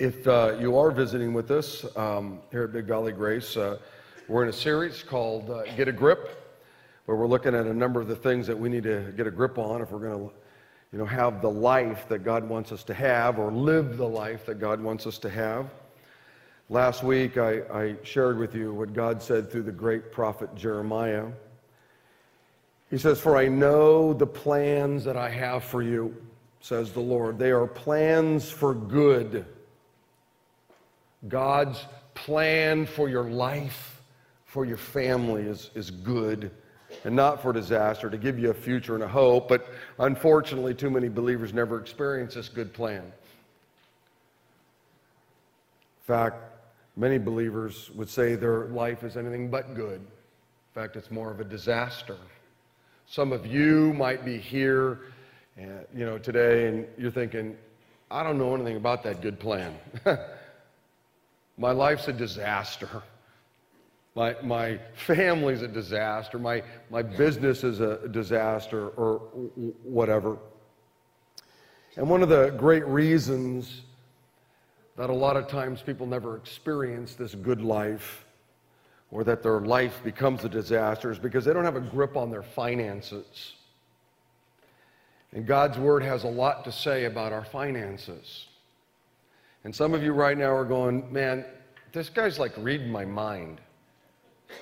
If uh, you are visiting with us um, here at Big Valley Grace, uh, we're in a series called uh, Get a Grip, where we're looking at a number of the things that we need to get a grip on if we're going to you know, have the life that God wants us to have or live the life that God wants us to have. Last week, I, I shared with you what God said through the great prophet Jeremiah. He says, For I know the plans that I have for you, says the Lord. They are plans for good God's plan for your life, for your family is, is good and not for disaster, to give you a future and a hope. But unfortunately, too many believers never experience this good plan. In fact, many believers would say their life is anything but good. In fact, it's more of a disaster. Some of you might be here, uh, you know, today, and you're thinking, I don't know anything about that good plan. My life's a disaster. My, my family's a disaster. My, my business is a disaster, or whatever. And one of the great reasons that a lot of times people never experience this good life or that their life becomes a disaster is because they don't have a grip on their finances. And God's Word has a lot to say about our finances. And some of you right now are going, man, this guy's like reading my mind.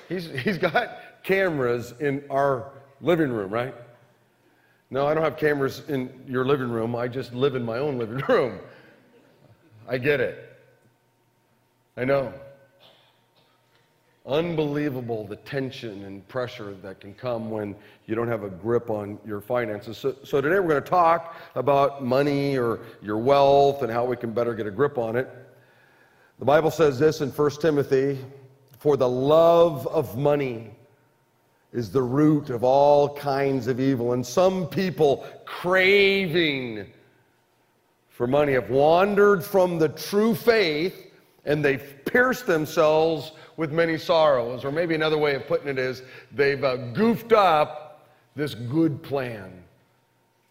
He's, he's got cameras in our living room, right? No, I don't have cameras in your living room. I just live in my own living room. I get it. I know. Unbelievable the tension and pressure that can come when you don't have a grip on your finances. So, so today we're going to talk about money or your wealth and how we can better get a grip on it. The Bible says this in 1 Timothy For the love of money is the root of all kinds of evil. And some people craving for money have wandered from the true faith and they've pierced themselves with many sorrows. Or maybe another way of putting it is they've uh, goofed up this good plan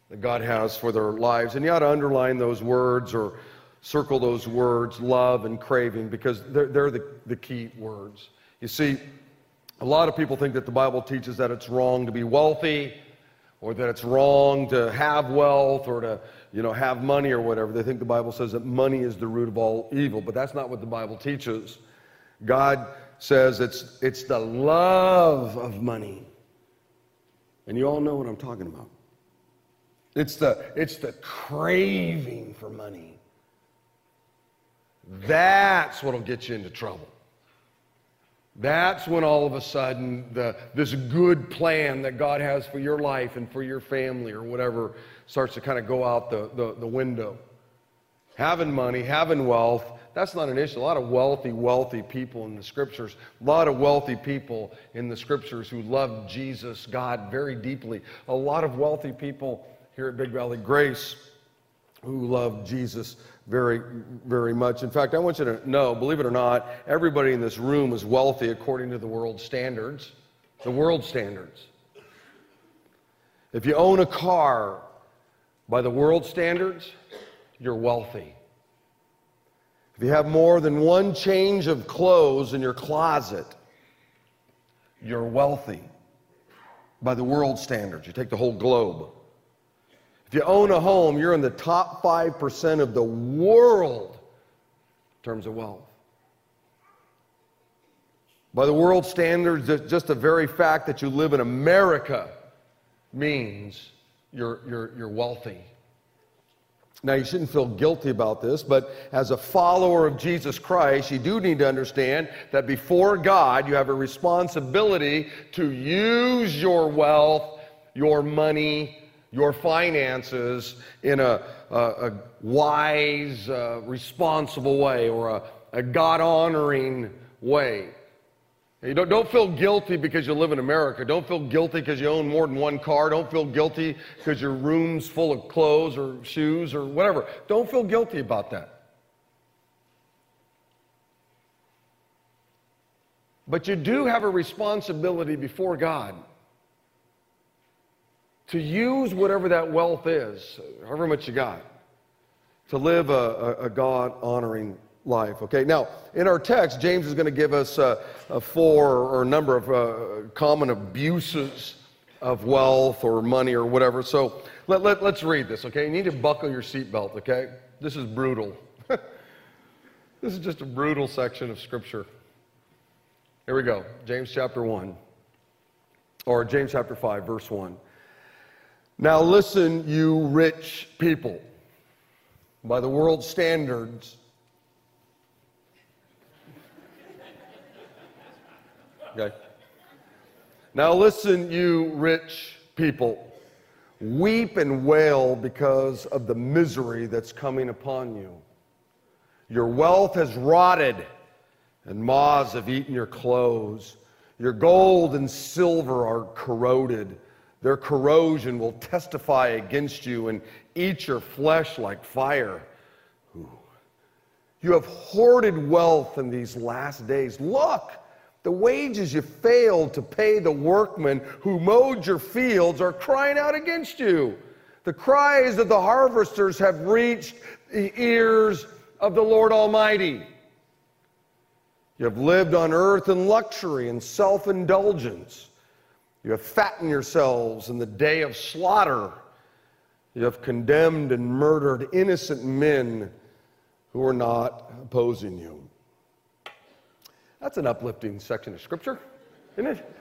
that God has for their lives. And you ought to underline those words or circle those words, love and craving, because they're, they're the, the key words. You see, a lot of people think that the Bible teaches that it's wrong to be wealthy or that it's wrong to have wealth or to you know have money or whatever they think the bible says that money is the root of all evil but that's not what the bible teaches God says it's, it's the love of money. And you all know what I'm talking about. It's the, it's the craving for money. That's what'll get you into trouble. That's when all of a sudden the, this good plan that God has for your life and for your family or whatever starts to kind of go out the, the, the window. Having money, having wealth, that's not an issue. A lot of wealthy, wealthy people in the scriptures, a lot of wealthy people in the scriptures who love Jesus, God, very deeply. A lot of wealthy people here at Big Valley Grace who love Jesus very, very much. In fact, I want you to know, believe it or not, everybody in this room is wealthy according to the world standards. The world standards. If you own a car by the world standards, you're wealthy. If you have more than one change of clothes in your closet, you're wealthy by the world standards. You take the whole globe. If you own a home, you're in the top 5% of the world in terms of wealth. By the world standards, just the very fact that you live in America means you're, you're, you're wealthy. Now, you shouldn't feel guilty about this, but as a follower of Jesus Christ, you do need to understand that before God, you have a responsibility to use your wealth, your money, your finances in a, a, a wise, uh, responsible way or a, a God honoring way. You don't, don't feel guilty because you live in America. Don't feel guilty because you own more than one car. Don't feel guilty because your room's full of clothes or shoes or whatever. Don't feel guilty about that. But you do have a responsibility before God to use whatever that wealth is, however much you got, to live a, a, a God honoring life. Okay, now in our text, James is going to give us a, a four or a number of uh, common abuses of wealth or money or whatever. So let, let, let's read this, okay? You need to buckle your seatbelt, okay? This is brutal. this is just a brutal section of Scripture. Here we go James chapter 1, or James chapter 5, verse 1. Now listen, you rich people. By the world's standards, Okay. Now listen, you rich people. Weep and wail because of the misery that's coming upon you. Your wealth has rotted, and moths have eaten your clothes. Your gold and silver are corroded. Their corrosion will testify against you and eat your flesh like fire. You have hoarded wealth in these last days. Look, the wages you failed to pay the workmen who mowed your fields are crying out against you. The cries of the harvesters have reached the ears of the Lord Almighty. You have lived on earth in luxury and self indulgence. You have fattened yourselves in the day of slaughter. You have condemned and murdered innocent men who are not opposing you. That's an uplifting section of scripture, isn't it?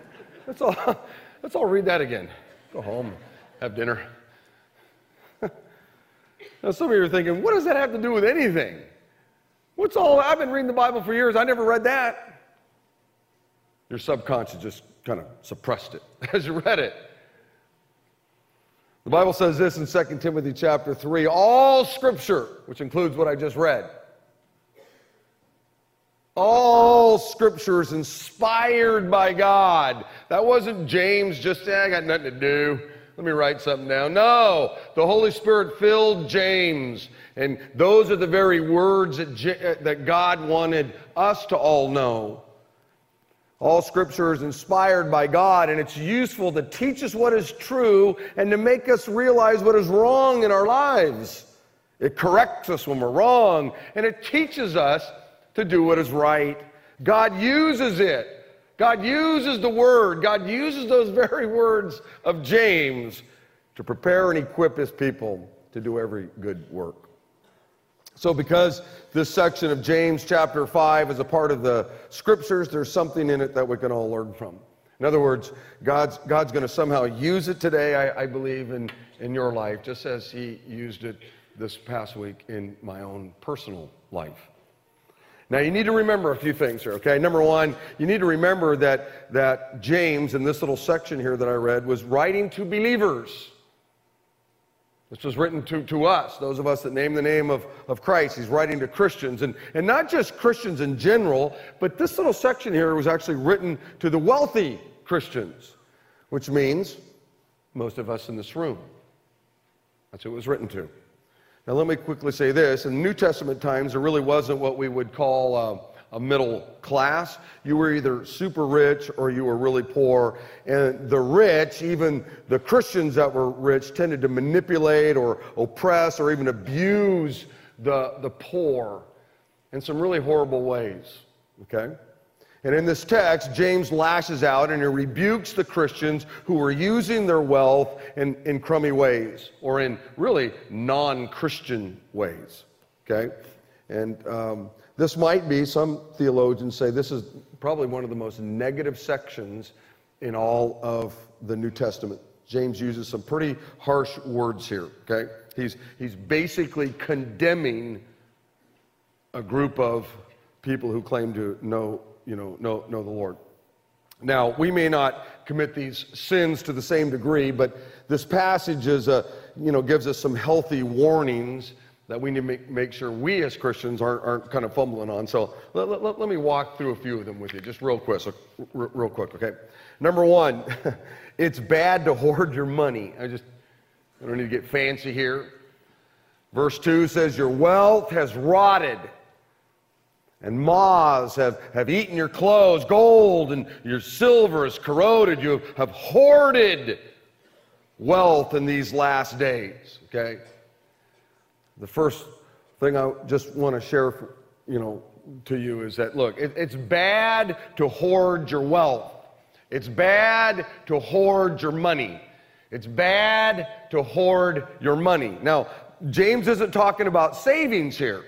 Let's all, let's all read that again. Go home, have dinner. now, some of you are thinking, what does that have to do with anything? What's all, I've been reading the Bible for years, I never read that. Your subconscious just kind of suppressed it as you read it. The Bible says this in 2 Timothy chapter 3 all scripture, which includes what I just read, all scripture is inspired by God. That wasn't James just, eh, I got nothing to do. Let me write something down. No, the Holy Spirit filled James. And those are the very words that, uh, that God wanted us to all know. All scripture is inspired by God, and it's useful to teach us what is true and to make us realize what is wrong in our lives. It corrects us when we're wrong, and it teaches us to do what is right. God uses it. God uses the word. God uses those very words of James to prepare and equip his people to do every good work. So, because this section of James chapter 5 is a part of the scriptures, there's something in it that we can all learn from. In other words, God's, God's going to somehow use it today, I, I believe, in, in your life, just as He used it this past week in my own personal life. Now, you need to remember a few things here, okay? Number one, you need to remember that, that James, in this little section here that I read, was writing to believers. This was written to, to us, those of us that name the name of, of Christ. He's writing to Christians, and, and not just Christians in general, but this little section here was actually written to the wealthy Christians, which means most of us in this room. That's who it was written to. Now, let me quickly say this. In New Testament times, there really wasn't what we would call uh, a middle class. You were either super rich or you were really poor. And the rich, even the Christians that were rich, tended to manipulate or oppress or even abuse the, the poor in some really horrible ways. Okay? And in this text, James lashes out and he rebukes the Christians who were using their wealth in, in crummy ways or in really non Christian ways. Okay? And um, this might be, some theologians say, this is probably one of the most negative sections in all of the New Testament. James uses some pretty harsh words here, okay? He's, he's basically condemning a group of people who claim to know you know, know, know the Lord. Now, we may not commit these sins to the same degree, but this passage is a, you know, gives us some healthy warnings that we need to make, make sure we as Christians aren't, aren't kind of fumbling on. So let, let, let me walk through a few of them with you, just real quick, so, real quick, okay? Number one, it's bad to hoard your money. I just, I don't need to get fancy here. Verse 2 says, Your wealth has rotted and moths have, have eaten your clothes, gold and your silver is corroded. You have hoarded wealth in these last days, okay? The first thing I just want to share, for, you know, to you is that look, it, it's bad to hoard your wealth. It's bad to hoard your money. It's bad to hoard your money. Now, James isn't talking about savings here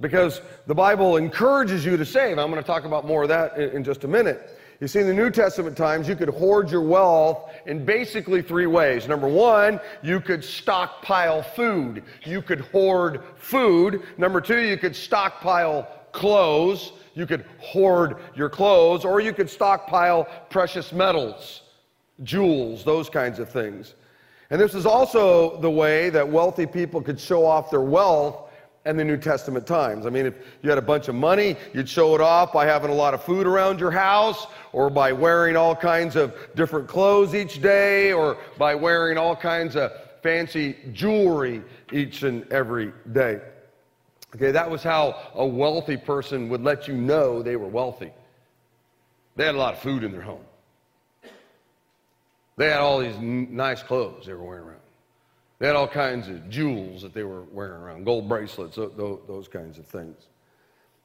because the Bible encourages you to save. I'm going to talk about more of that in, in just a minute. You see, in the New Testament times, you could hoard your wealth in basically three ways. Number one, you could stockpile food. You could hoard food. Number two, you could stockpile clothes. You could hoard your clothes, or you could stockpile precious metals, jewels, those kinds of things. And this is also the way that wealthy people could show off their wealth in the New Testament times. I mean, if you had a bunch of money, you'd show it off by having a lot of food around your house, or by wearing all kinds of different clothes each day, or by wearing all kinds of fancy jewelry each and every day. Okay, that was how a wealthy person would let you know they were wealthy. They had a lot of food in their home. They had all these nice clothes they were wearing around. They had all kinds of jewels that they were wearing around, gold bracelets, those kinds of things.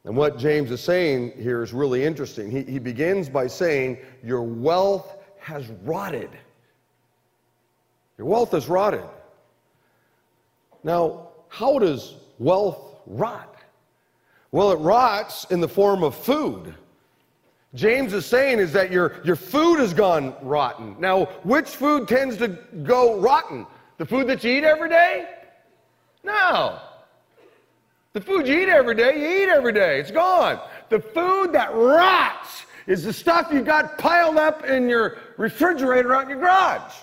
And what James is saying here is really interesting. He, he begins by saying, Your wealth has rotted. Your wealth has rotted. Now, how does wealth rot? Well, it rots in the form of food. James is saying is that your, your food has gone rotten. Now, which food tends to go rotten? The food that you eat every day? No. The food you eat every day, you eat every day. It's gone. The food that rots is the stuff you got piled up in your refrigerator out in your garage.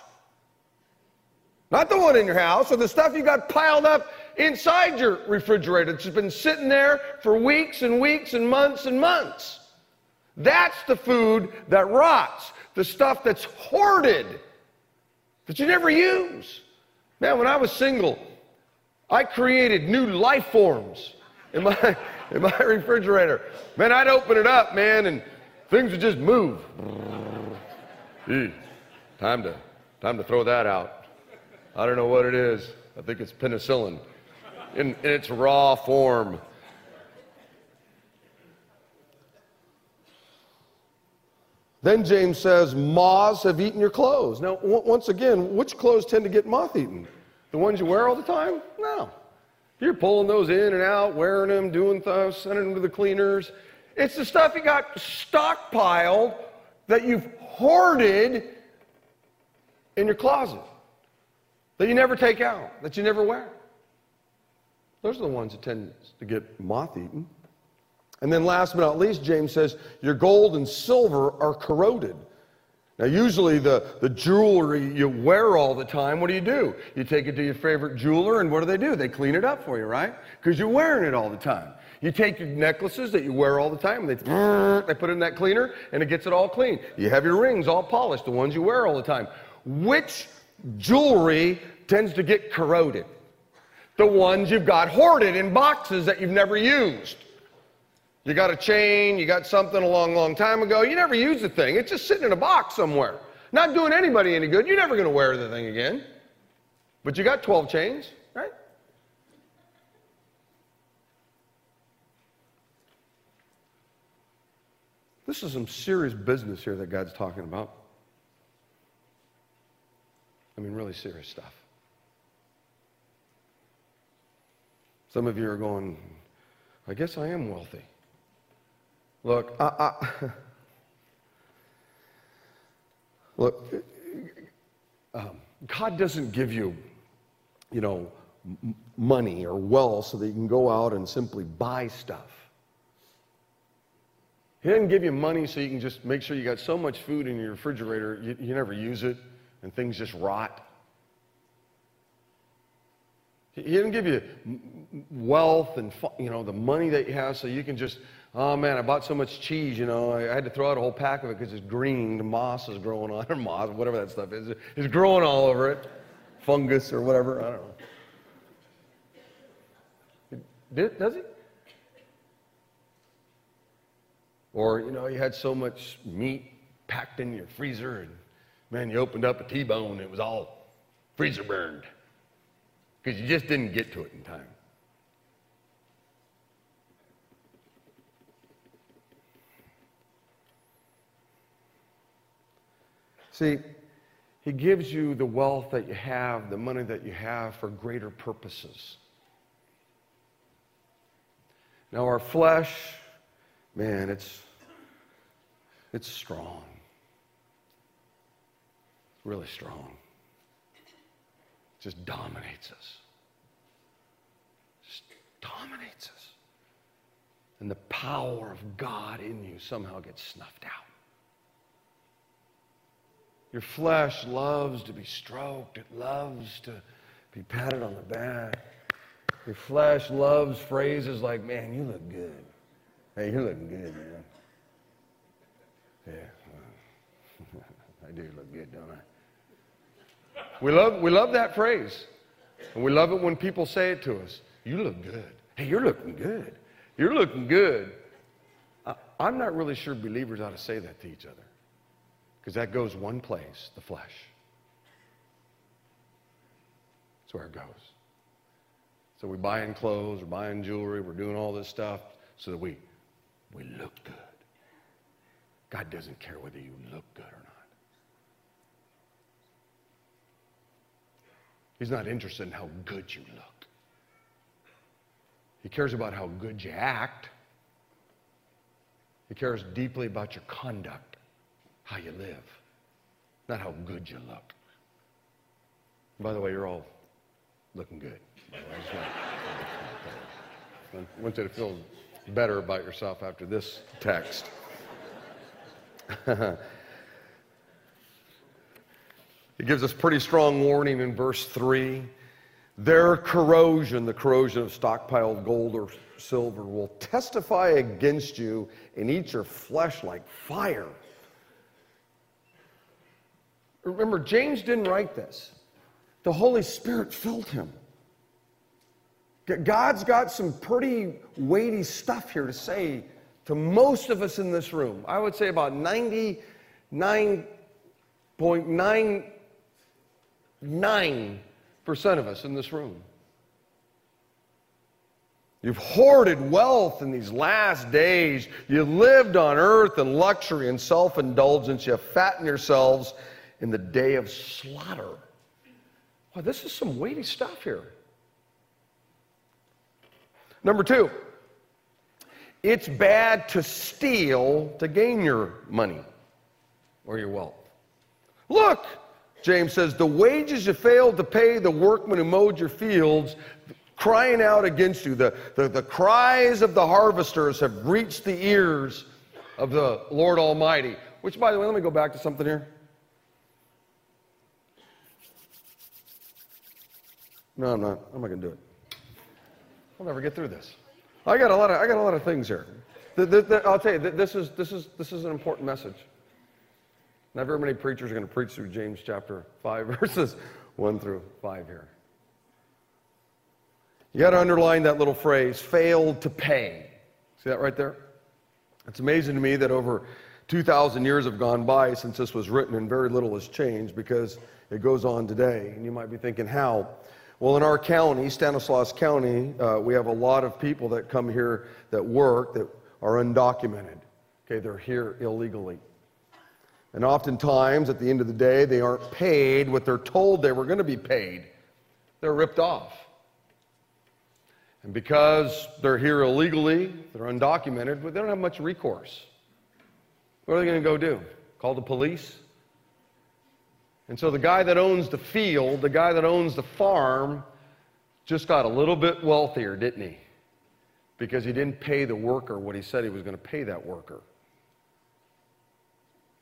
Not the one in your house, or the stuff you got piled up inside your refrigerator. It's been sitting there for weeks and weeks and months and months. That's the food that rots, the stuff that's hoarded that you never use. Man, when I was single, I created new life forms in my, in my refrigerator. Man, I'd open it up, man, and things would just move. time to, time to throw that out. I don't know what it is. I think it's penicillin in, in its raw form. Then James says, Moths have eaten your clothes. Now, once again, which clothes tend to get moth eaten? The ones you wear all the time? No. You're pulling those in and out, wearing them, doing stuff, sending them to the cleaners. It's the stuff you got stockpiled that you've hoarded in your closet that you never take out, that you never wear. Those are the ones that tend to get moth eaten. And then, last but not least, James says, Your gold and silver are corroded. Now, usually the, the jewelry you wear all the time, what do you do? You take it to your favorite jeweler, and what do they do? They clean it up for you, right? Because you're wearing it all the time. You take your necklaces that you wear all the time, they, they put it in that cleaner, and it gets it all clean. You have your rings all polished, the ones you wear all the time. Which jewelry tends to get corroded? The ones you've got hoarded in boxes that you've never used. You got a chain, you got something a long, long time ago. You never use the thing. It's just sitting in a box somewhere. Not doing anybody any good. You're never going to wear the thing again. But you got 12 chains, right? This is some serious business here that God's talking about. I mean, really serious stuff. Some of you are going, I guess I am wealthy. Look, I, I look, um, God doesn't give you, you know, money or wealth so that you can go out and simply buy stuff. He doesn't give you money so you can just make sure you got so much food in your refrigerator you, you never use it and things just rot. He didn't give you wealth and you know the money that you have so you can just oh man I bought so much cheese you know I had to throw out a whole pack of it because it's green the moss is growing on it, or moss whatever that stuff is it's growing all over it. Fungus or whatever I don't know. Does it? Or you know you had so much meat packed in your freezer and man you opened up a T-bone and it was all freezer burned because you just didn't get to it in time. See, He gives you the wealth that you have, the money that you have for greater purposes. Now, our flesh, man, it's, it's strong. It's really strong. It just dominates us. Just dominates us. And the power of God in you somehow gets snuffed out. Your flesh loves to be stroked, it loves to be patted on the back. Your flesh loves phrases like, man, you look good. Hey, you're looking good, man. Yeah, I do look good, don't I? We love, we love that phrase. And we love it when people say it to us. You look good. Hey, you're looking good. You're looking good. I, I'm not really sure believers ought to say that to each other. Because that goes one place the flesh. That's where it goes. So we're buying clothes, we're buying jewelry, we're doing all this stuff so that we, we look good. God doesn't care whether you look good or not. He's not interested in how good you look. He cares about how good you act. He cares deeply about your conduct how you live, not how good you look. By the way, you're all looking good. I want you to feel better about yourself after this text. he gives us pretty strong warning in verse 3. Their corrosion, the corrosion of stockpiled gold or silver, will testify against you and eat your flesh like fire. Remember, James didn't write this, the Holy Spirit filled him. God's got some pretty weighty stuff here to say to most of us in this room. I would say about 99.99% of us in this room. You've hoarded wealth in these last days. You lived on earth in luxury and self indulgence. You fatten yourselves in the day of slaughter. Well, this is some weighty stuff here. Number two, it's bad to steal to gain your money or your wealth. Look, James says, the wages you failed to pay the workmen who mowed your fields, crying out against you. The, the, the cries of the harvesters have reached the ears of the Lord Almighty. Which, by the way, let me go back to something here. No, I'm not. I'm not going to do it. I'll never get through this. I got a lot of, I got a lot of things here. The, the, the, I'll tell you, this is, this, is, this is an important message. Not very many preachers are going to preach through James chapter 5, verses 1 through 5 here. You got to underline that little phrase, failed to pay. See that right there? It's amazing to me that over 2,000 years have gone by since this was written and very little has changed because it goes on today. And you might be thinking, how? Well, in our county, Stanislaus County, uh, we have a lot of people that come here that work that are undocumented. Okay, they're here illegally. And oftentimes, at the end of the day, they aren't paid what they're told they were going to be paid. They're ripped off. And because they're here illegally, they're undocumented, but they don't have much recourse. What are they going to go do? Call the police? And so the guy that owns the field, the guy that owns the farm, just got a little bit wealthier, didn't he? Because he didn't pay the worker what he said he was going to pay that worker.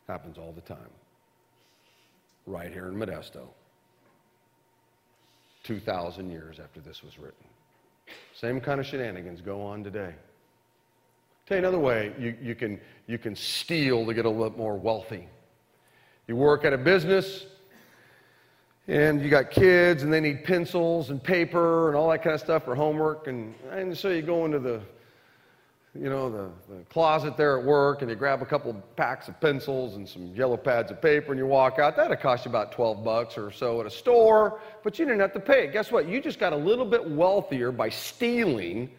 Happens all the time. Right here in Modesto. 2,000 years after this was written. Same kind of shenanigans go on today. Tell you another way you, you, can, you can steal to get a little more wealthy. You work at a business, and you got kids and they need pencils and paper and all that kind of stuff for homework and, and so you go into the you know the, the closet there at work and you grab a couple packs of pencils and some yellow pads of paper and you walk out. That'd cost you about 12 bucks or so at a store but you didn't have to pay guess what? You just got a little bit wealthier by stealing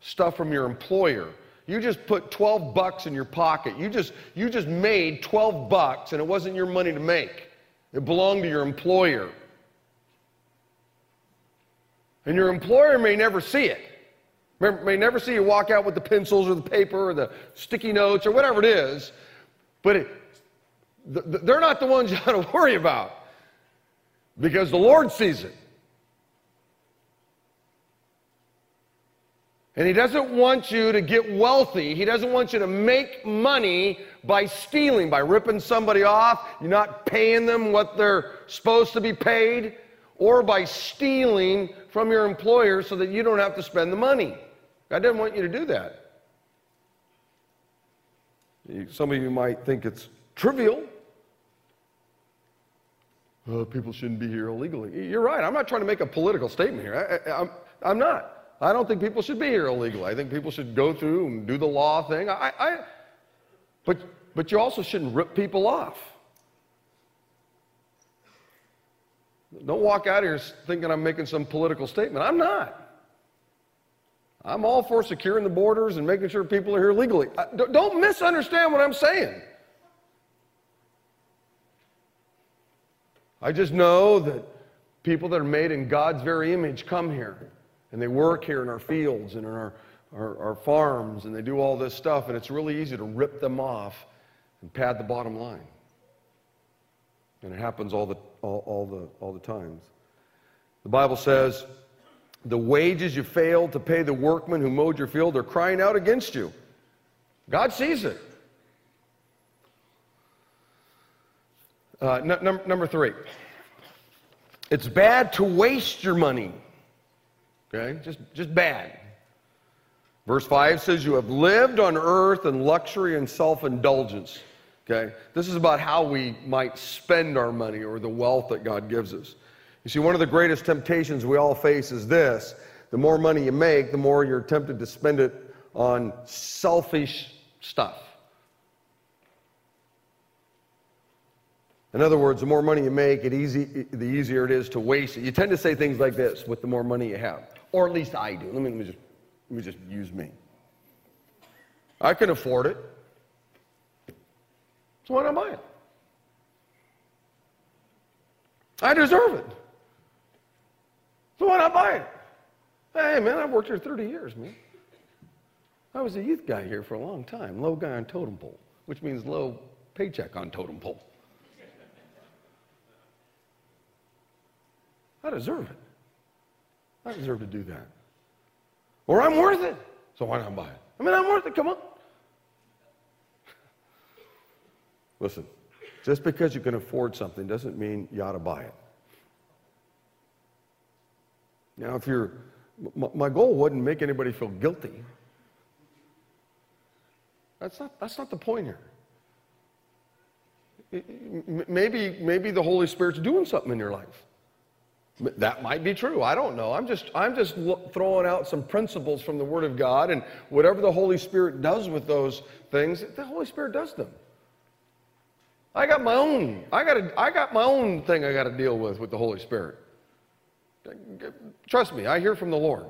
stuff from your employer You just put 12 bucks in your pocket. You just, you just made 12 bucks and it wasn't your money to make. It belonged to your employer. And your employer may never see it. May never see you walk out with the pencils or the paper or the sticky notes or whatever it is, but it, they're not the ones you got to worry about because the Lord sees it. And He doesn't want you to get wealthy. He doesn't want you to make money by stealing, by ripping somebody off. You're not paying them what they're supposed to be paid, or by stealing from your employer so that you don't have to spend the money. God doesn't want you to do that. Some of you might think it's trivial. People shouldn't be here illegally. You're right. I'm not trying to make a political statement here. I, am I'm not. I don't think people should be here illegally. I think people should go through and do the law thing. I, I, but, but you also shouldn't rip people off. Don't walk out here thinking I'm making some political statement. I'm not. I'm all for securing the borders and making sure people are here legally. Don't misunderstand what I'm saying. I just know that people that are made in God's very image come here and they work here in our fields and in our, our, our, farms and they do all this stuff, and it's really easy to rip them off and pad the bottom line. And it happens all the, all, all the, all the times. The Bible says, the wages you failed to pay the workmen who mowed your field are crying out against you. God sees it. Uh, n- number three, it's bad to waste your money. Okay? Just, just bad. Verse 5 says, You have lived on earth in luxury and self indulgence. Okay? This is about how we might spend our money or the wealth that God gives us. You see, one of the greatest temptations we all face is this the more money you make, the more you're tempted to spend it on selfish stuff. In other words, the more money you make, it easy, the easier it is to waste it. You tend to say things like this with the more money you have, or at least I do. Let me, let me, just, let me just use me. I can afford it, so why not buy it? I deserve it. So why not buy it? Hey, man, I've worked here 30 years, man. I was a youth guy here for a long time, low guy on totem pole, which means low paycheck on totem pole. I deserve it. I deserve to do that. Or I'm worth it. So why not buy it? I mean, I'm worth it. Come on. Listen, just because you can afford something doesn't mean you ought to buy it. Now, if you're, my goal wouldn't make anybody feel guilty. That's not, that's not the point here. Maybe, maybe the Holy Spirit's doing something in your life. That might be true. I don't know. I'm just, I'm just throwing out some principles from the Word of God, and whatever the Holy Spirit does with those things, the Holy Spirit does them. I got my own. I got, a, I got my own thing I got to deal with with the Holy Spirit. Trust me, I hear from the Lord.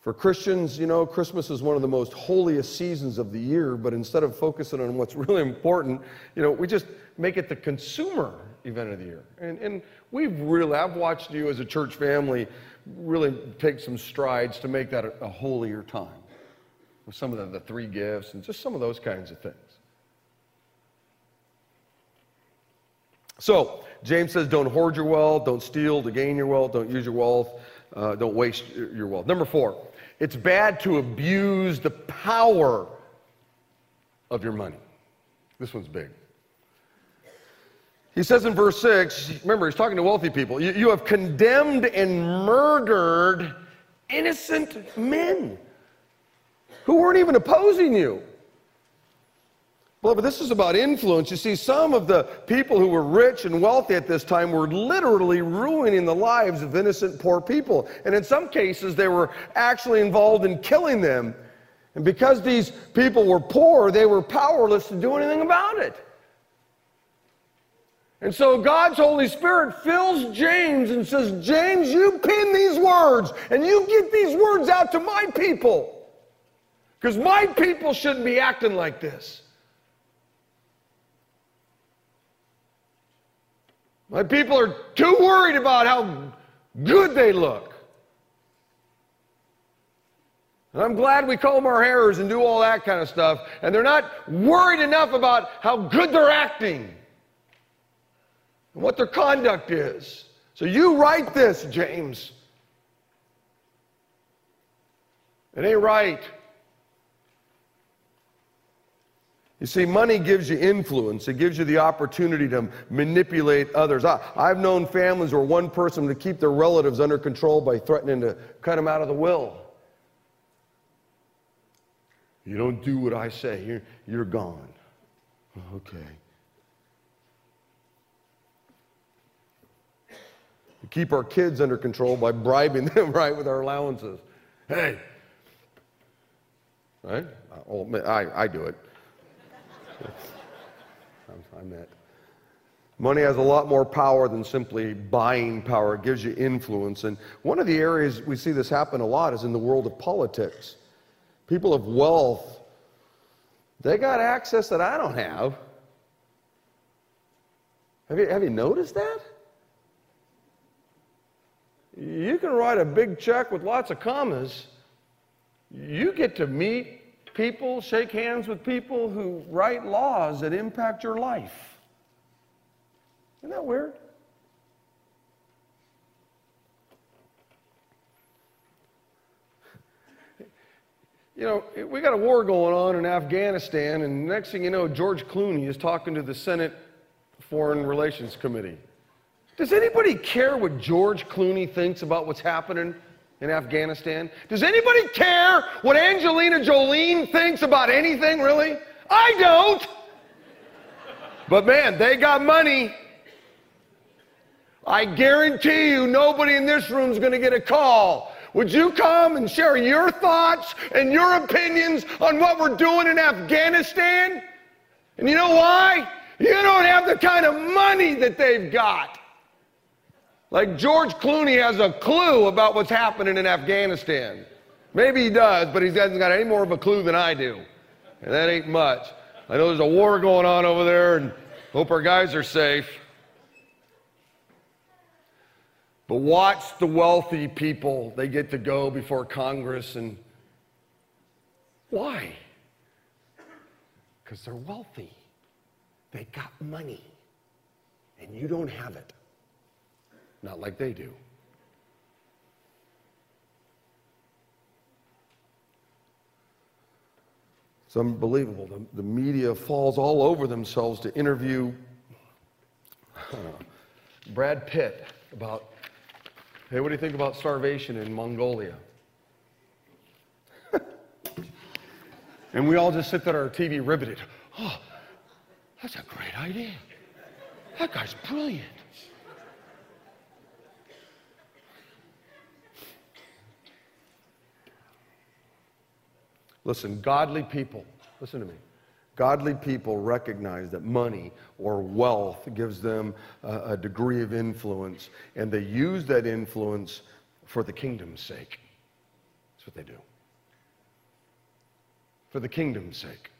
For Christians, you know, Christmas is one of the most holiest seasons of the year, but instead of focusing on what's really important, you know, we just make it the consumer event of the year. And, and we've really, I've watched you as a church family really take some strides to make that a, a holier time with some of the, the three gifts and just some of those kinds of things. So, James says, don't hoard your wealth, don't steal to gain your wealth, don't use your wealth, uh, don't waste your wealth. Number four, it's bad to abuse the power of your money. This one's big. He says in verse 6, remember, he's talking to wealthy people, you, you have condemned and murdered innocent men who weren't even opposing you. Well, but this is about influence. You see, some of the people who were rich and wealthy at this time were literally ruining the lives of innocent poor people. And in some cases, they were actually involved in killing them. And because these people were poor, they were powerless to do anything about it. And so God's Holy Spirit fills James and says, James, you pin these words and you get these words out to my people. Because my people shouldn't be acting like this. My people are too worried about how good they look. And I'm glad we comb our hairs and do all that kind of stuff. And they're not worried enough about how good they're acting and what their conduct is. So you write this, James. It ain't right. You see, money gives you influence. It gives you the opportunity to manipulate others. I, have known families where one person to keep their relatives under control by threatening to cut them out of the will. You don't do what I say, you're, you're gone. Okay. We keep our kids under control by bribing them, right, with our allowances. Hey, right? I, I do it. I meant. Money has a lot more power than simply buying power. It gives you influence. And one of the areas we see this happen a lot is in the world of politics. People of wealth, they got access that I don't have. Have you, have you noticed that? You can write a big check with lots of commas. You get to meet people, shake hands with people who write laws that impact your life. Isn't that weird? You know, we got a war going on in Afghanistan, and next thing you know, George Clooney is talking to the Senate Foreign Relations Committee. Does anybody care what George Clooney thinks about what's happening in Afghanistan? Does anybody care what Angelina Jolie thinks about anything, really? I don't. But man, they got money. I guarantee you, nobody in this room is going to get a call. Would you come and share your thoughts and your opinions on what we're doing in Afghanistan? And you know why? You don't have the kind of money that they've got. Like George Clooney has a clue about what's happening in Afghanistan. Maybe he does, but he hasn't got any more of a clue than I do. And that ain't much. I know there's a war going on over there and hope our guys are safe. But watch the wealthy people, they get to go before Congress and why? Because they're wealthy. They got money. And you don't have it. Not like they do. It's unbelievable. The, the media falls all over themselves to interview uh, Brad Pitt about, hey, what do you think about starvation in Mongolia? and we all just sit there at our TV riveted. Oh, that's a great idea. That guy's brilliant. Listen, godly people, listen to me. Godly people recognize that money or wealth gives them a, a, degree of influence, and they use that influence for the kingdom's sake. That's what they do. For the kingdom's sake.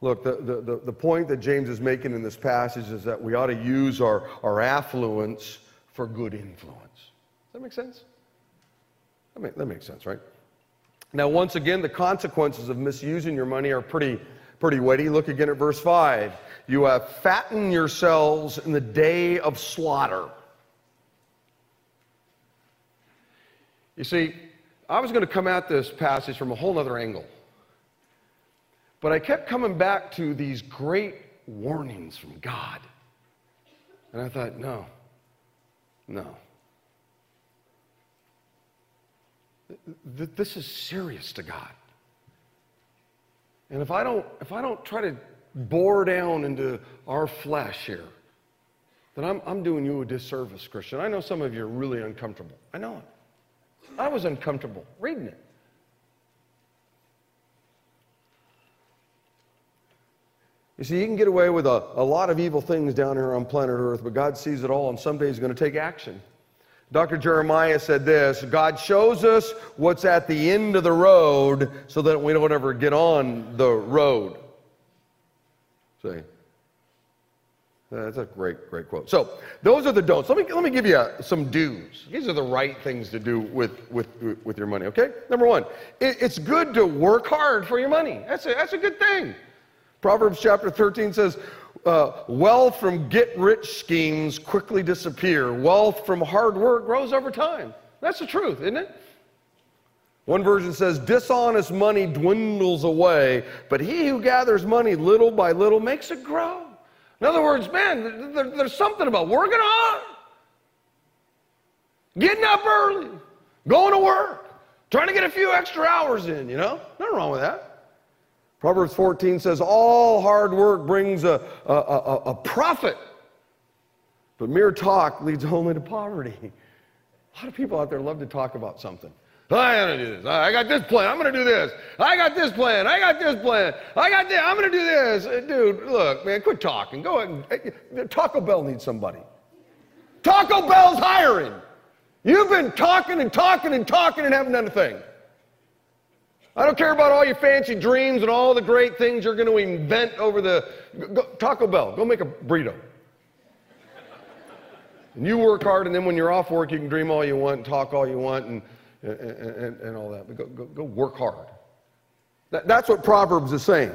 Look, the, the, the point that James is making in this passage is that we ought to use our, our affluence for good influence. Does that make sense? That, that makes sense, right? Now, once again, the consequences of misusing your money are pretty, pretty weighty. Look again at verse 5. You have fattened yourselves in the day of slaughter. You see, I was going to come at this passage from a whole other angle. But I kept coming back to these great warnings from God. And I thought, no, no. This is serious to God. And if I don't, if I don't try to bore down into our flesh here, then I'm, I'm doing you a disservice, Christian. I know some of you are really uncomfortable. I know it. I was uncomfortable reading it. You see, you can get away with a, a lot of evil things down here on planet Earth, but God sees it all, and someday He's going to take action. Dr. Jeremiah said this God shows us what's at the end of the road so that we don't ever get on the road. See? That's a great, great quote. So, those are the don'ts. Let me, let me give you some do's. These are the right things to do with, with, with your money, okay? Number one, it, it's good to work hard for your money. That's a, that's a good thing. Proverbs chapter 13 says, uh, wealth from get rich schemes quickly disappear. Wealth from hard work grows over time. That's the truth, isn't it? One version says, dishonest money dwindles away, but he who gathers money little by little makes it grow. In other words, man, there, there's something about working hard, getting up early, going to work, trying to get a few extra hours in, you know? Nothing wrong with that. Proverbs 14 says, All hard work brings a, a, a, a profit, but mere talk leads only to poverty. A lot of people out there love to talk about something. I gotta do this. I got this plan. I'm gonna do this. I got this plan. I got this plan. I got this. I'm gonna do this. Uh, dude, look, man, quit talking. Go ahead. And, Taco Bell needs somebody. Taco Bell's hiring. You've been talking and talking and talking and haven't done a thing. I don't care about all your fancy dreams and all the great things you're going to invent over the go, Taco Bell. Go make a burrito. and you work hard, and then when you're off work, you can dream all you want and talk all you want and, and, and, and all that. But go, go, go work hard. That, that's what Proverbs is saying.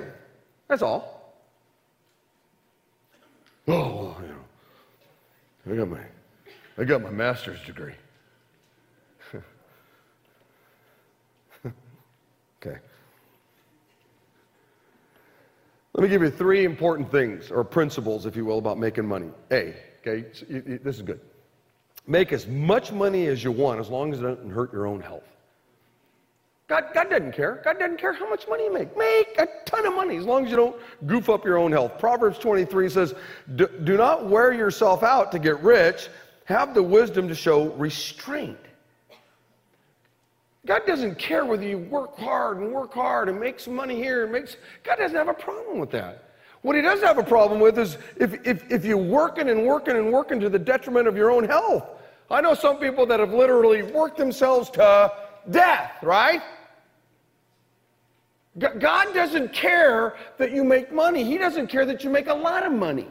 That's all. Oh, you know, I got my, I got my master's degree. Let me give you three important things, or principles, if you will, about making money. A, okay, this is good. Make as much money as you want as long as it doesn't hurt your own health. God, God doesn't care. God doesn't care how much money you make. Make a ton of money as long as you don't goof up your own health. Proverbs 23 says, Do not wear yourself out to get rich, have the wisdom to show restraint. God doesn't care whether you work hard and work hard and make some money here and makes God doesn't have a problem with that. What he does have a problem with is if, if, if you're working and working and working to the detriment of your own health. I know some people that have literally worked themselves to death, right? God doesn't care that you make money. He doesn't care that you make a lot of money.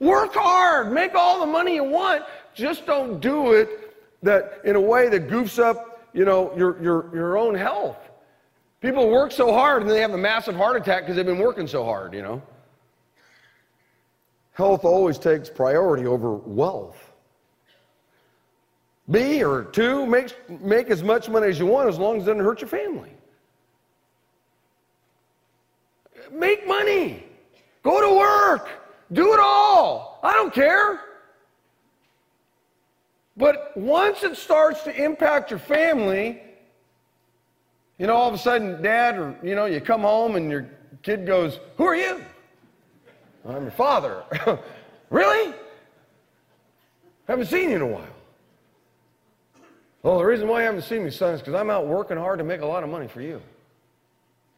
Work hard, make all the money you want, just don't do it that in a way that goofs up you know, your, your, your own health. People work so hard and they have a massive heart attack because they've been working so hard, you know. Health always takes priority over wealth. B or two, make, make as much money as you want as long as it doesn't hurt your family. Make money. Go to work. Do it all. I don't care. But once it starts to impact your family, you know, all of a sudden, dad, or, you know, you come home and your kid goes, Who are you? I'm your father. really? Haven't seen you in a while. Well, the reason why you haven't seen me, son, is because I'm out working hard to make a lot of money for you.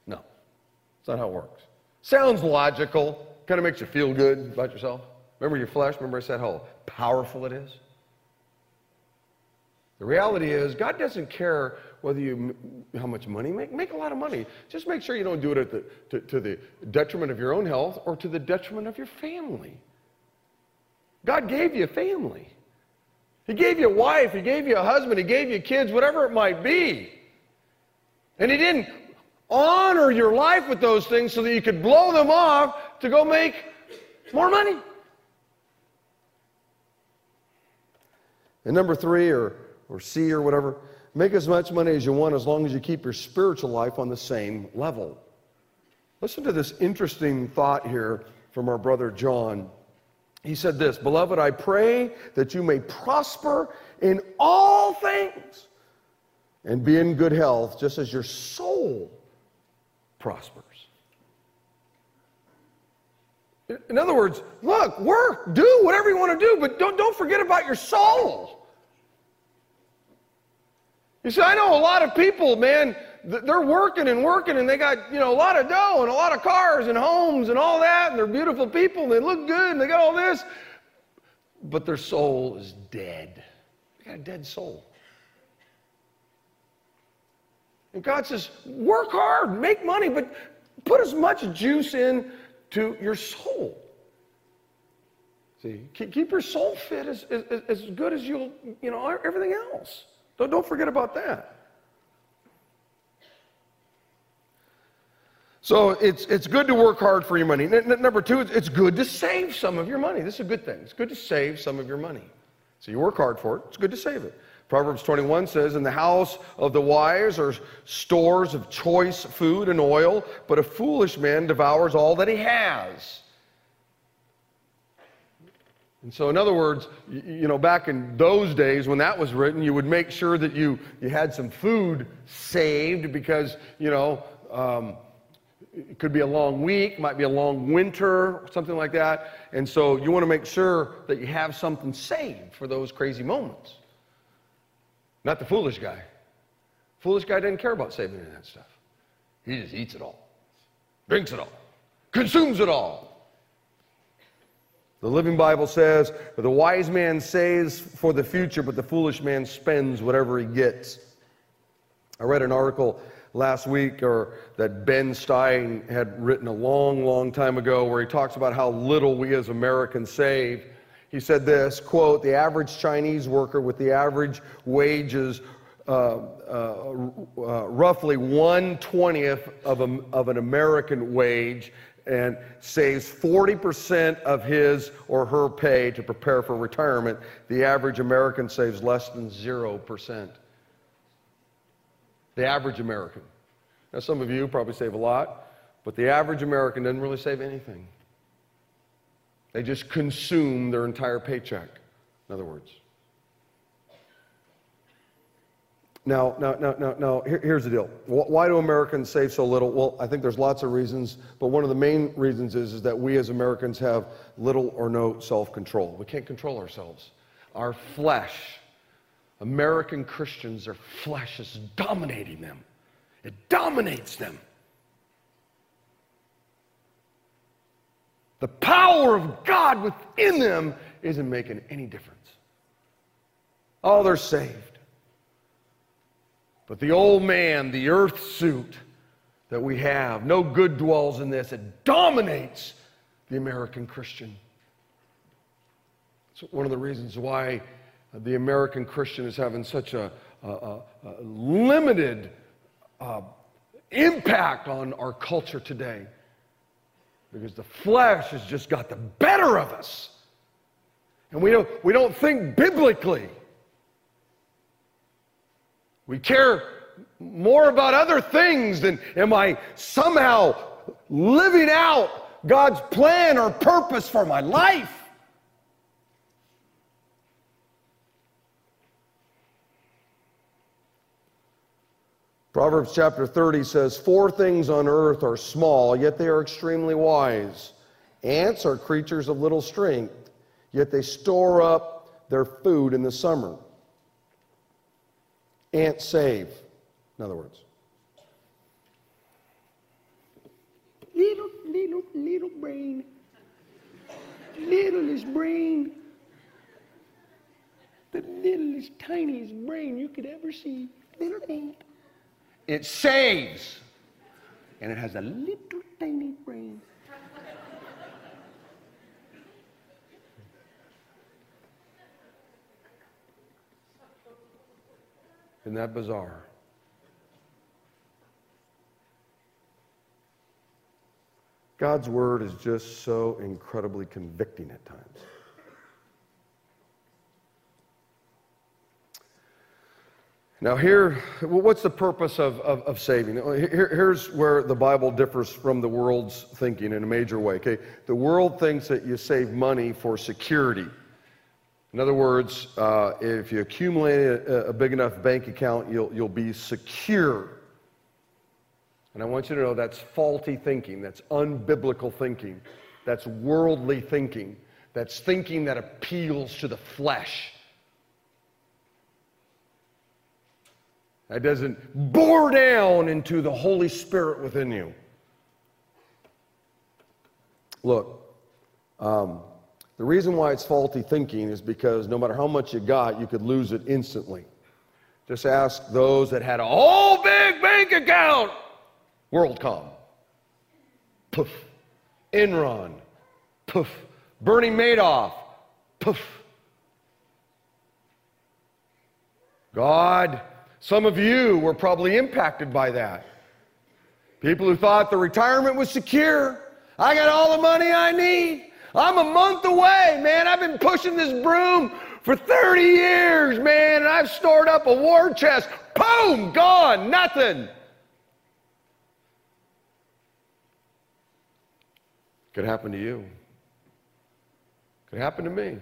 No, that's not how it works. Sounds logical, kind of makes you feel good about yourself. Remember your flesh? Remember I said how powerful it is? The reality is, God doesn't care whether you how much money you make. Make a lot of money. Just make sure you don't do it the, to, to the detriment of your own health or to the detriment of your family. God gave you a family. He gave you a wife. He gave you a husband. He gave you kids, whatever it might be. And He didn't honor your life with those things so that you could blow them off to go make more money. And number three, or or C or whatever. Make as much money as you want as long as you keep your spiritual life on the same level. Listen to this interesting thought here from our brother John. He said this Beloved, I pray that you may prosper in all things and be in good health, just as your soul prospers. In other words, look, work, do whatever you want to do, but don't, don't forget about your soul. You see, I know a lot of people, man, they're working and working and they got, you know, a lot of dough and a lot of cars and homes and all that and they're beautiful people and they look good and they got all this, but their soul is dead. They got a dead soul. And God says, work hard, make money, but put as much juice in to your soul. See, keep your soul fit as, as, as good as you'll, you know, everything else. Don't, don't forget about that. So it's, it's good to work hard for your money. N- number two, it's good to save some of your money. This is a good thing. It's good to save some of your money. So you work hard for it, it's good to save it. Proverbs 21 says, In the house of the wise are stores of choice food and oil, but a foolish man devours all that he has. And so, in other words, you know, back in those days when that was written, you would make sure that you, you had some food saved because, you know, um, it could be a long week, might be a long winter, something like that. And so you want to make sure that you have something saved for those crazy moments. Not the foolish guy. Foolish guy doesn't care about saving any of that stuff. He just eats it all, drinks it all, consumes it all. The Living Bible says, the wise man saves for the future, but the foolish man spends whatever he gets. I read an article last week or that Ben Stein had written a long, long time ago where he talks about how little we as Americans save. He said this quote, the average Chinese worker with the average wages uh, uh, uh, roughly 120th of, a, of an American wage and saves 40% of his or her pay to prepare for retirement, the average American saves less than 0%. The average American. Now, some of you probably save a lot, but the average American doesn't really save anything. They just consume their entire paycheck, in other words. Now, now, now, now, now here, here's the deal. Why do Americans save so little? Well, I think there's lots of reasons, but one of the main reasons is, is that we as Americans have little or no self control. We can't control ourselves. Our flesh, American Christians, their flesh is dominating them, it dominates them. The power of God within them isn't making any difference. Oh, they're saved. But the old man, the earth suit that we have, no good dwells in this. It dominates the American Christian. It's one of the reasons why the American Christian is having such a, a, a, a limited uh, impact on our culture today. Because the flesh has just got the better of us. And we don't, we don't think biblically. We care more about other things than am I somehow living out God's plan or purpose for my life. Proverbs chapter 30 says, Four things on earth are small, yet they are extremely wise. Ants are creatures of little strength, yet they store up their food in the summer. Ants save, in other words. Little, little, little brain. Littlest brain. The littlest, tiniest brain you could ever see. Little ant. It saves. And it has a little tiny brain. Isn't that bizarre? God's word is just so incredibly convicting at times. Now, here, what's the purpose of, of, of saving? Here, here's where the Bible differs from the world's thinking in a major way. Okay, the world thinks that you save money for security. In other words, uh, if you accumulate a, a, big enough bank account, you'll, you'll be secure. And I want you to know that's faulty thinking, that's unbiblical thinking, that's worldly thinking, that's thinking that appeals to the flesh. That doesn't bore down into the Holy Spirit within you. Look, um, the reason why it's faulty thinking is because no matter how much you got, you could lose it instantly. Just ask those that had a whole big bank account. WorldCom. Poof. Enron. Poof. Bernie Madoff. Poof. God, some of you were probably impacted by that. People who thought the retirement was secure. I got all the money I need. I'm a month away, man. I've been pushing this broom for 30 years, man, and I've stored up a war chest. Boom, gone, nothing. Could happen to you. Could happen to me.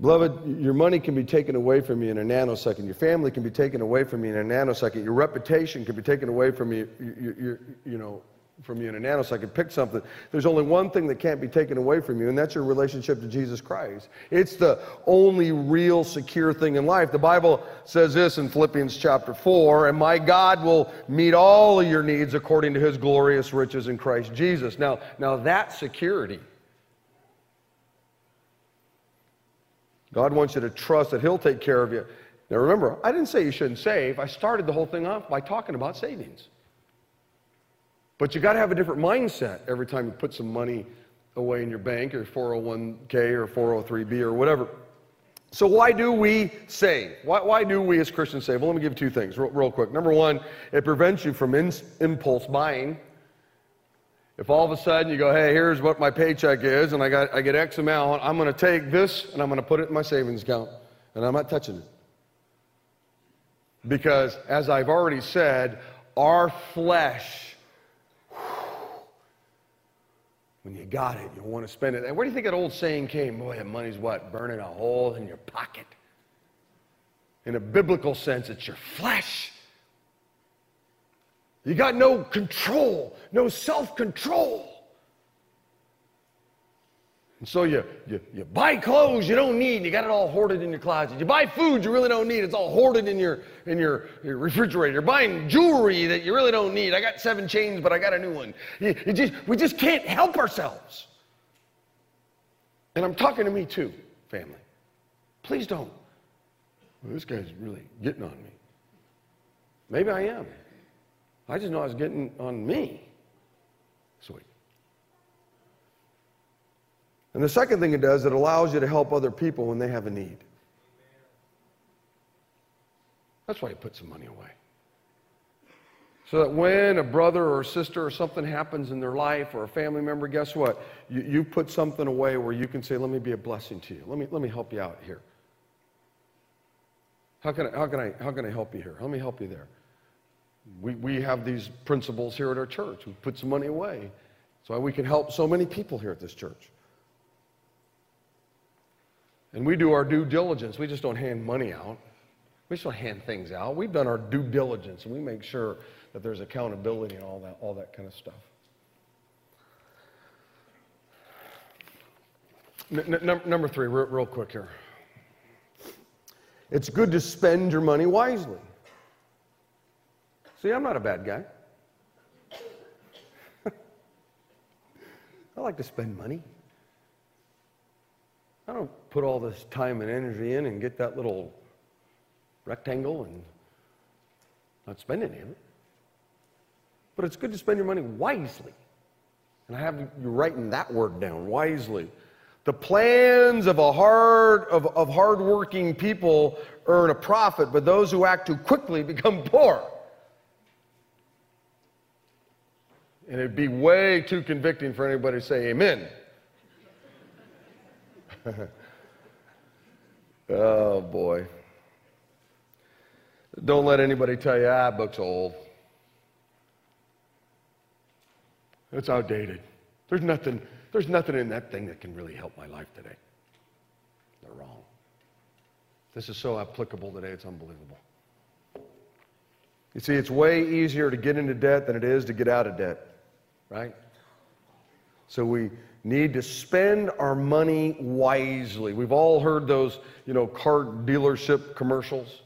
Beloved, your money can be taken away from you in a nanosecond. Your family can be taken away from you in a nanosecond. Your reputation can be taken away from you, you, you, you know, from you in a nanosecond. Pick something. There's only one thing that can't be taken away from you, and that's your relationship to Jesus Christ. It's the only real secure thing in life. The Bible says this in Philippians chapter 4 and my God will meet all of your needs according to his glorious riches in Christ Jesus. Now, now that security God wants you to trust that He'll take care of you. Now remember, I didn't say you shouldn't save. I started the whole thing off by talking about savings. But you got to have a different mindset every time you put some money away in your bank or 401k or 403b or whatever. So, why do we save? Why, why do we as Christians save? Well, let me give you two things real, real quick. Number one, it prevents you from in, impulse buying. If all of a sudden you go, hey, here's what my paycheck is, and I, got, I get X amount, I'm going to take this and I'm going to put it in my savings account, and I'm not touching it. Because, as I've already said, our flesh, when you got it, you want to spend it. And where do you think that old saying came? Boy, that money's what? Burning a hole in your pocket. In a biblical sense, it's your flesh. You got no control, no self control. And so you, you, you buy clothes you don't need, and you got it all hoarded in your closet. You buy food you really don't need, it's all hoarded in your, in your, your refrigerator. You're buying jewelry that you really don't need. I got seven chains, but I got a new one. You, you just, we just can't help ourselves. And I'm talking to me too, family. Please don't. Well, this guy's really getting on me. Maybe I am. I just know I was getting on me. And the second thing it does, it allows you to help other people when they have a need. That's why you put some money away. So that when a brother or sister or something happens in their life or a family member, guess what? You, you put something away where you can say, let me be a blessing to you. Let me, let me help you out here. How can, I, how, can I, how can I help you here? Let me help you there. We, we have these principles here at our church. We put some money away so we can help so many people here at this church. And we do our due diligence. We just don't hand money out. We don't hand things out. We've done our due diligence and we make sure that there's accountability and all that, all that kind of stuff. N- number three, real quick here. It's good to spend your money wisely. See, I'm not a bad guy. I like to spend money. I don't put all this time and energy in and get that little rectangle and not spend any of it. But it's good to spend your money wisely. And I have you writing that word down, wisely. The plans of a hard of, of hardworking people earn a profit, but those who act too quickly become poor. And it'd be way too convicting for anybody to say amen. oh, boy. Don't let anybody tell you, ah, book's old. It's outdated. There's nothing, there's nothing in that thing that can really help my life today. They're wrong. This is so applicable today, it's unbelievable. You see, it's way easier to get into debt than it is to get out of debt right? So we need to spend our money wisely. We've all heard those, you know, car dealership commercials.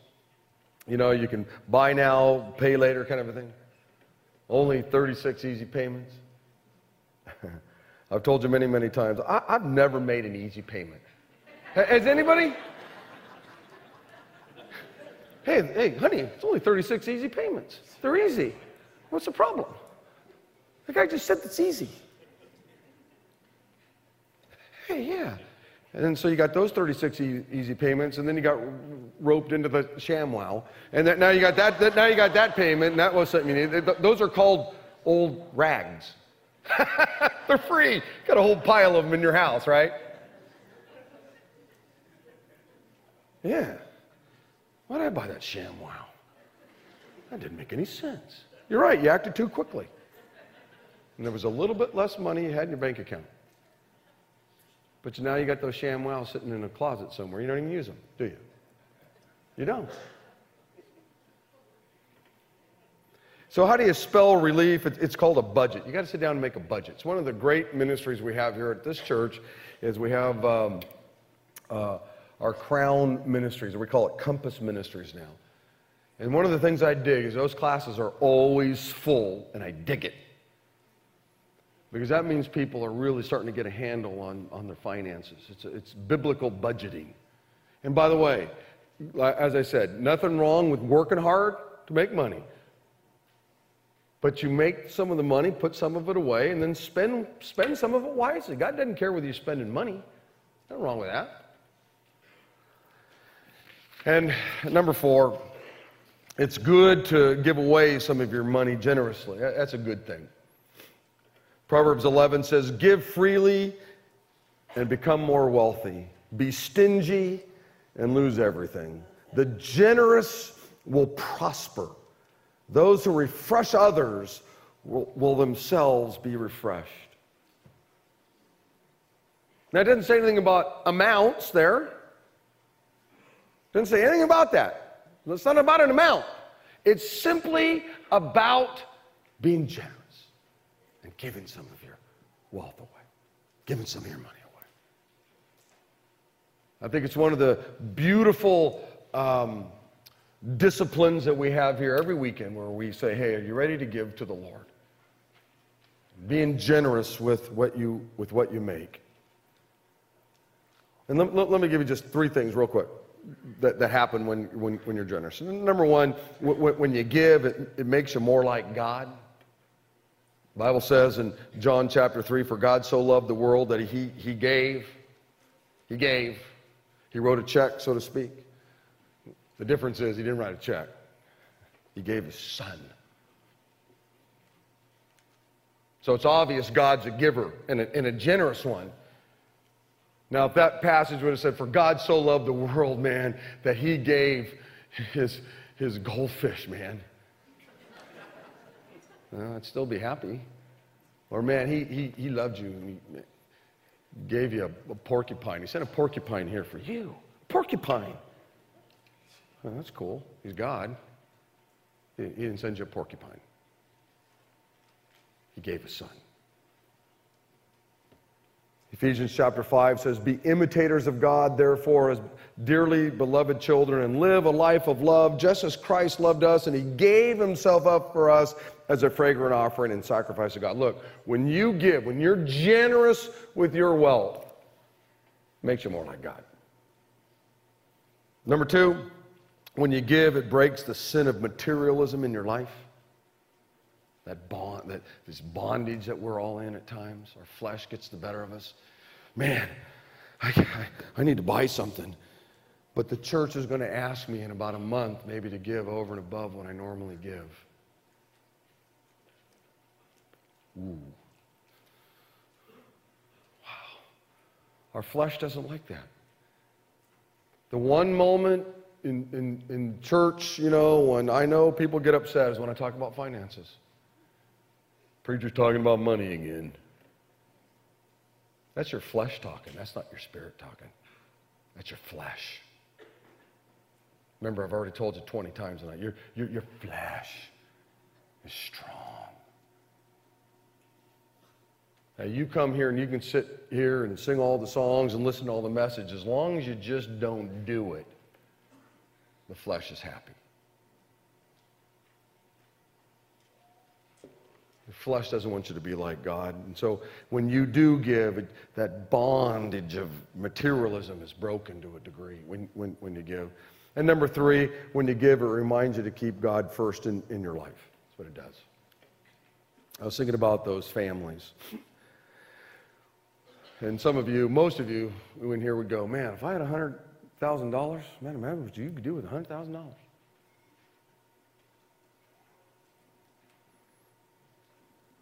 You know, you can buy now, pay later kind of a thing. Only 36 easy payments. I've told you many, many times, I, have never made an easy payment. Has anybody? Hey, hey, honey, it's only 36 easy payments. They're easy. What's the problem? The guy just said it's easy. Hey, yeah. And then so you got those 36 e- easy payments, and then you got roped into the ShamWow, and that, now you got that, that, Now you got that payment, and that was something you. Those are called old rags. They're free. You Got a whole pile of them in your house, right? Yeah. Why did I buy that ShamWow? That didn't make any sense. You're right. You acted too quickly, and there was a little bit less money you had in your bank account. But now you got those ShamWows sitting in a closet somewhere. You don't even use them, do you? You don't. So how do you spell relief? It's called a budget. You got to sit down and make a budget. It's one of the great ministries we have here at this church. Is we have um, uh, our crown ministries, or we call it Compass Ministries now. And one of the things I dig is those classes are always full, and I dig it. Because that means people are really starting to get a handle on, on their finances. It's, it's biblical budgeting. And by the way, as I said, nothing wrong with working hard to make money. But you make some of the money, put some of it away, and then spend, spend some of it wisely. God doesn't care whether you're spending money. Nothing wrong with that. And number four, it's good to give away some of your money generously. That's a good thing. Proverbs 11 says, Give freely and become more wealthy. Be stingy and lose everything. The generous will prosper. Those who refresh others will, will themselves be refreshed. Now, it doesn't say anything about amounts there. It doesn't say anything about that. It's not about an amount. It's simply about being generous giving some of your wealth away, giving some of your money away. I think it's one of the beautiful um, disciplines that we have here every weekend where we say, hey, are you ready to give to the Lord? Being generous with what you, with what you make. And let, let, let me give you just three things real quick that, that happen when, when, when you're generous. Number one, when, when you give, it, it makes you more like God. Bible says in John chapter 3 For God so loved the world that he, he gave, He gave, He wrote a check, so to speak. The difference is He didn't write a check, He gave His Son. So it's obvious God's a giver and a, and a generous one. Now, if that passage would have said, For God so loved the world, man, that He gave His, his goldfish, man. Well, I'd still be happy. Or, man, he, he, he loved you and he gave you a, a porcupine. He sent a porcupine here for you. Porcupine. Well, that's cool. He's God. He, he didn't send you a porcupine, He gave a son. Ephesians chapter 5 says, Be imitators of God, therefore, as dearly beloved children, and live a life of love, just as Christ loved us, and He gave Himself up for us as a fragrant offering and sacrifice to God. Look, when you give, when you're generous with your wealth, makes you more like God. Number two, when you give, it breaks the sin of materialism in your life. That bond, that this bondage that we're all in at times. Our flesh gets the better of us. Man, I, I, I need to buy something. But the church is going to ask me in about a month maybe to give over and above what I normally give. Ooh. Wow. Our flesh doesn't like that. The one moment in, in, in church, you know, when I know people get upset is when I talk about finances. Preacher's talking about money again. That's your flesh talking. That's not your spirit talking. That's your flesh. Remember, I've already told you 20 times tonight. Your, your, your flesh is strong. Now, you come here and you can sit here and sing all the songs and listen to all the messages. As long as you just don't do it, the flesh is happy. The flesh doesn't want you to be like God. And so when you do give, that bondage of materialism is broken to a degree when, when, when you give. And number three, when you give, it reminds you to keep God first in, in your life. That's what it does. I was thinking about those families. And some of you, most of you in here would go, man, if I had $100,000, man, imagine what you could do with $100,000.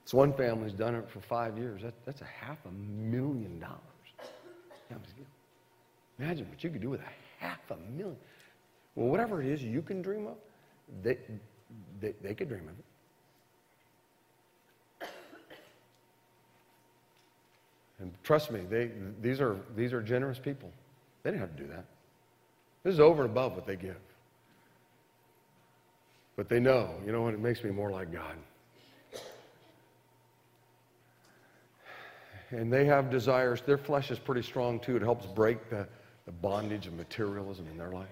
So one family's done it for five years. That, that's a half a million dollars. Imagine what you could do with a half a million. Well, whatever it is you can dream of, they, they, they could dream of it. And trust me, they, these, are, these are generous people. They didn't have to do that. This is over and above what they give. But they know, you know what, it makes me more like God. and they have desires. Their flesh is pretty strong too. It helps break the, the bondage of materialism in their life.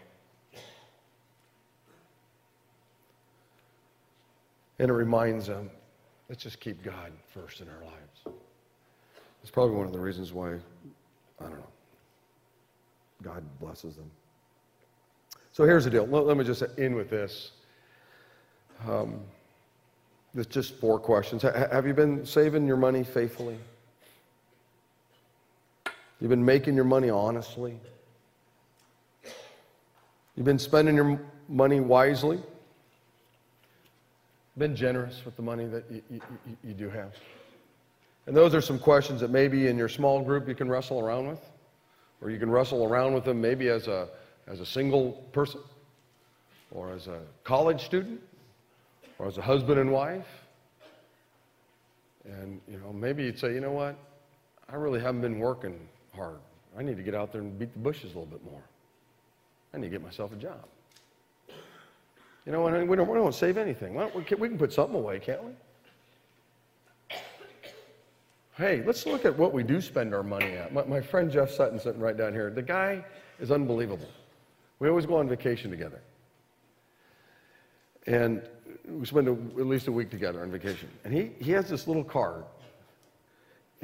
And it reminds them, let's just keep God first in our lives. It's probably one of the reasons why, I don't know, God blesses them. So here's the deal. Let, let me just end with this. Um, it's just four questions. have you been saving your money faithfully? You've been making your money honestly. You've been spending your money wisely. Been generous with the money that you, you, you, do have. And those are some questions that maybe in your small group you can wrestle around with, or you can wrestle around with them maybe as a, as a single person, or as a college student, or as a husband and wife. And, you know, maybe you'd say, you know what? I really haven't been working hard. I need to get out there and beat the bushes a little bit more. I need to get myself a job. You know, and we don't, we don't save anything. Well, we, can, we can put something away, can't we? Hey, let's look at what we do spend our money at. My, my friend Jeff Sutton sitting right down here. The guy is unbelievable. We always go on vacation together. And we spend a, at least a week together on vacation. And he, he has this little card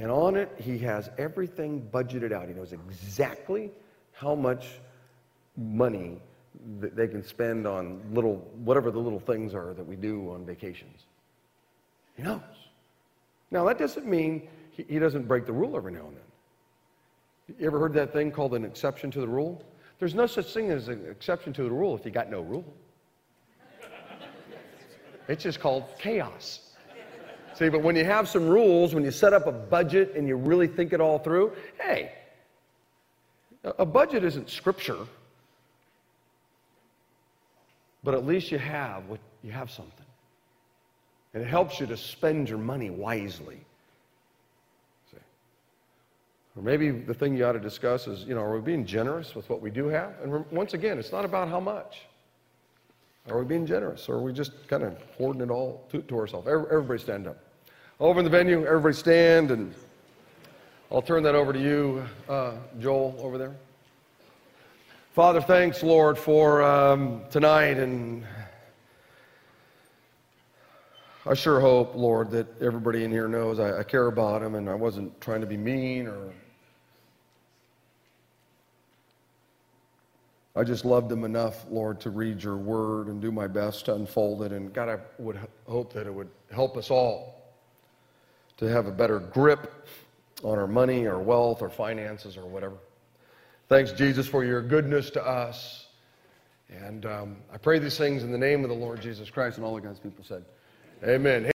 and on it, he has everything budgeted out. He knows exactly how much money that they can spend on little, whatever the little things are that we do on vacations. He knows. Now, that doesn't mean he, doesn't break the rule every now and then. You ever heard that thing called an exception to the rule? There's no such thing as an exception to the rule if you got no rule. It's just called chaos. See, but when you have some rules, when you set up a budget and you really think it all through, hey, a budget isn't scripture, but at least you have what you have something. And it helps you to spend your money wisely. Or maybe the thing you ought to discuss is, you know, are we being generous with what we do have? And once again, it's not about how much. Are we being generous? Or are we just kind of hoarding it all to, to ourselves? Everybody stand up. Over in the venue, everybody stand, and I'll turn that over to you, uh, Joel, over there. Father, thanks, Lord, for um, tonight, and I sure hope, Lord, that everybody in here knows I, I care about them, and I wasn't trying to be mean or I just loved them enough, Lord, to read your word and do my best to unfold it. And God, I would hope that it would help us all to have a better grip on our money, our wealth, our finances, or whatever. Thanks, Jesus, for your goodness to us. And um, I pray these things in the name of the Lord Jesus Christ, and all of God's people said, Amen.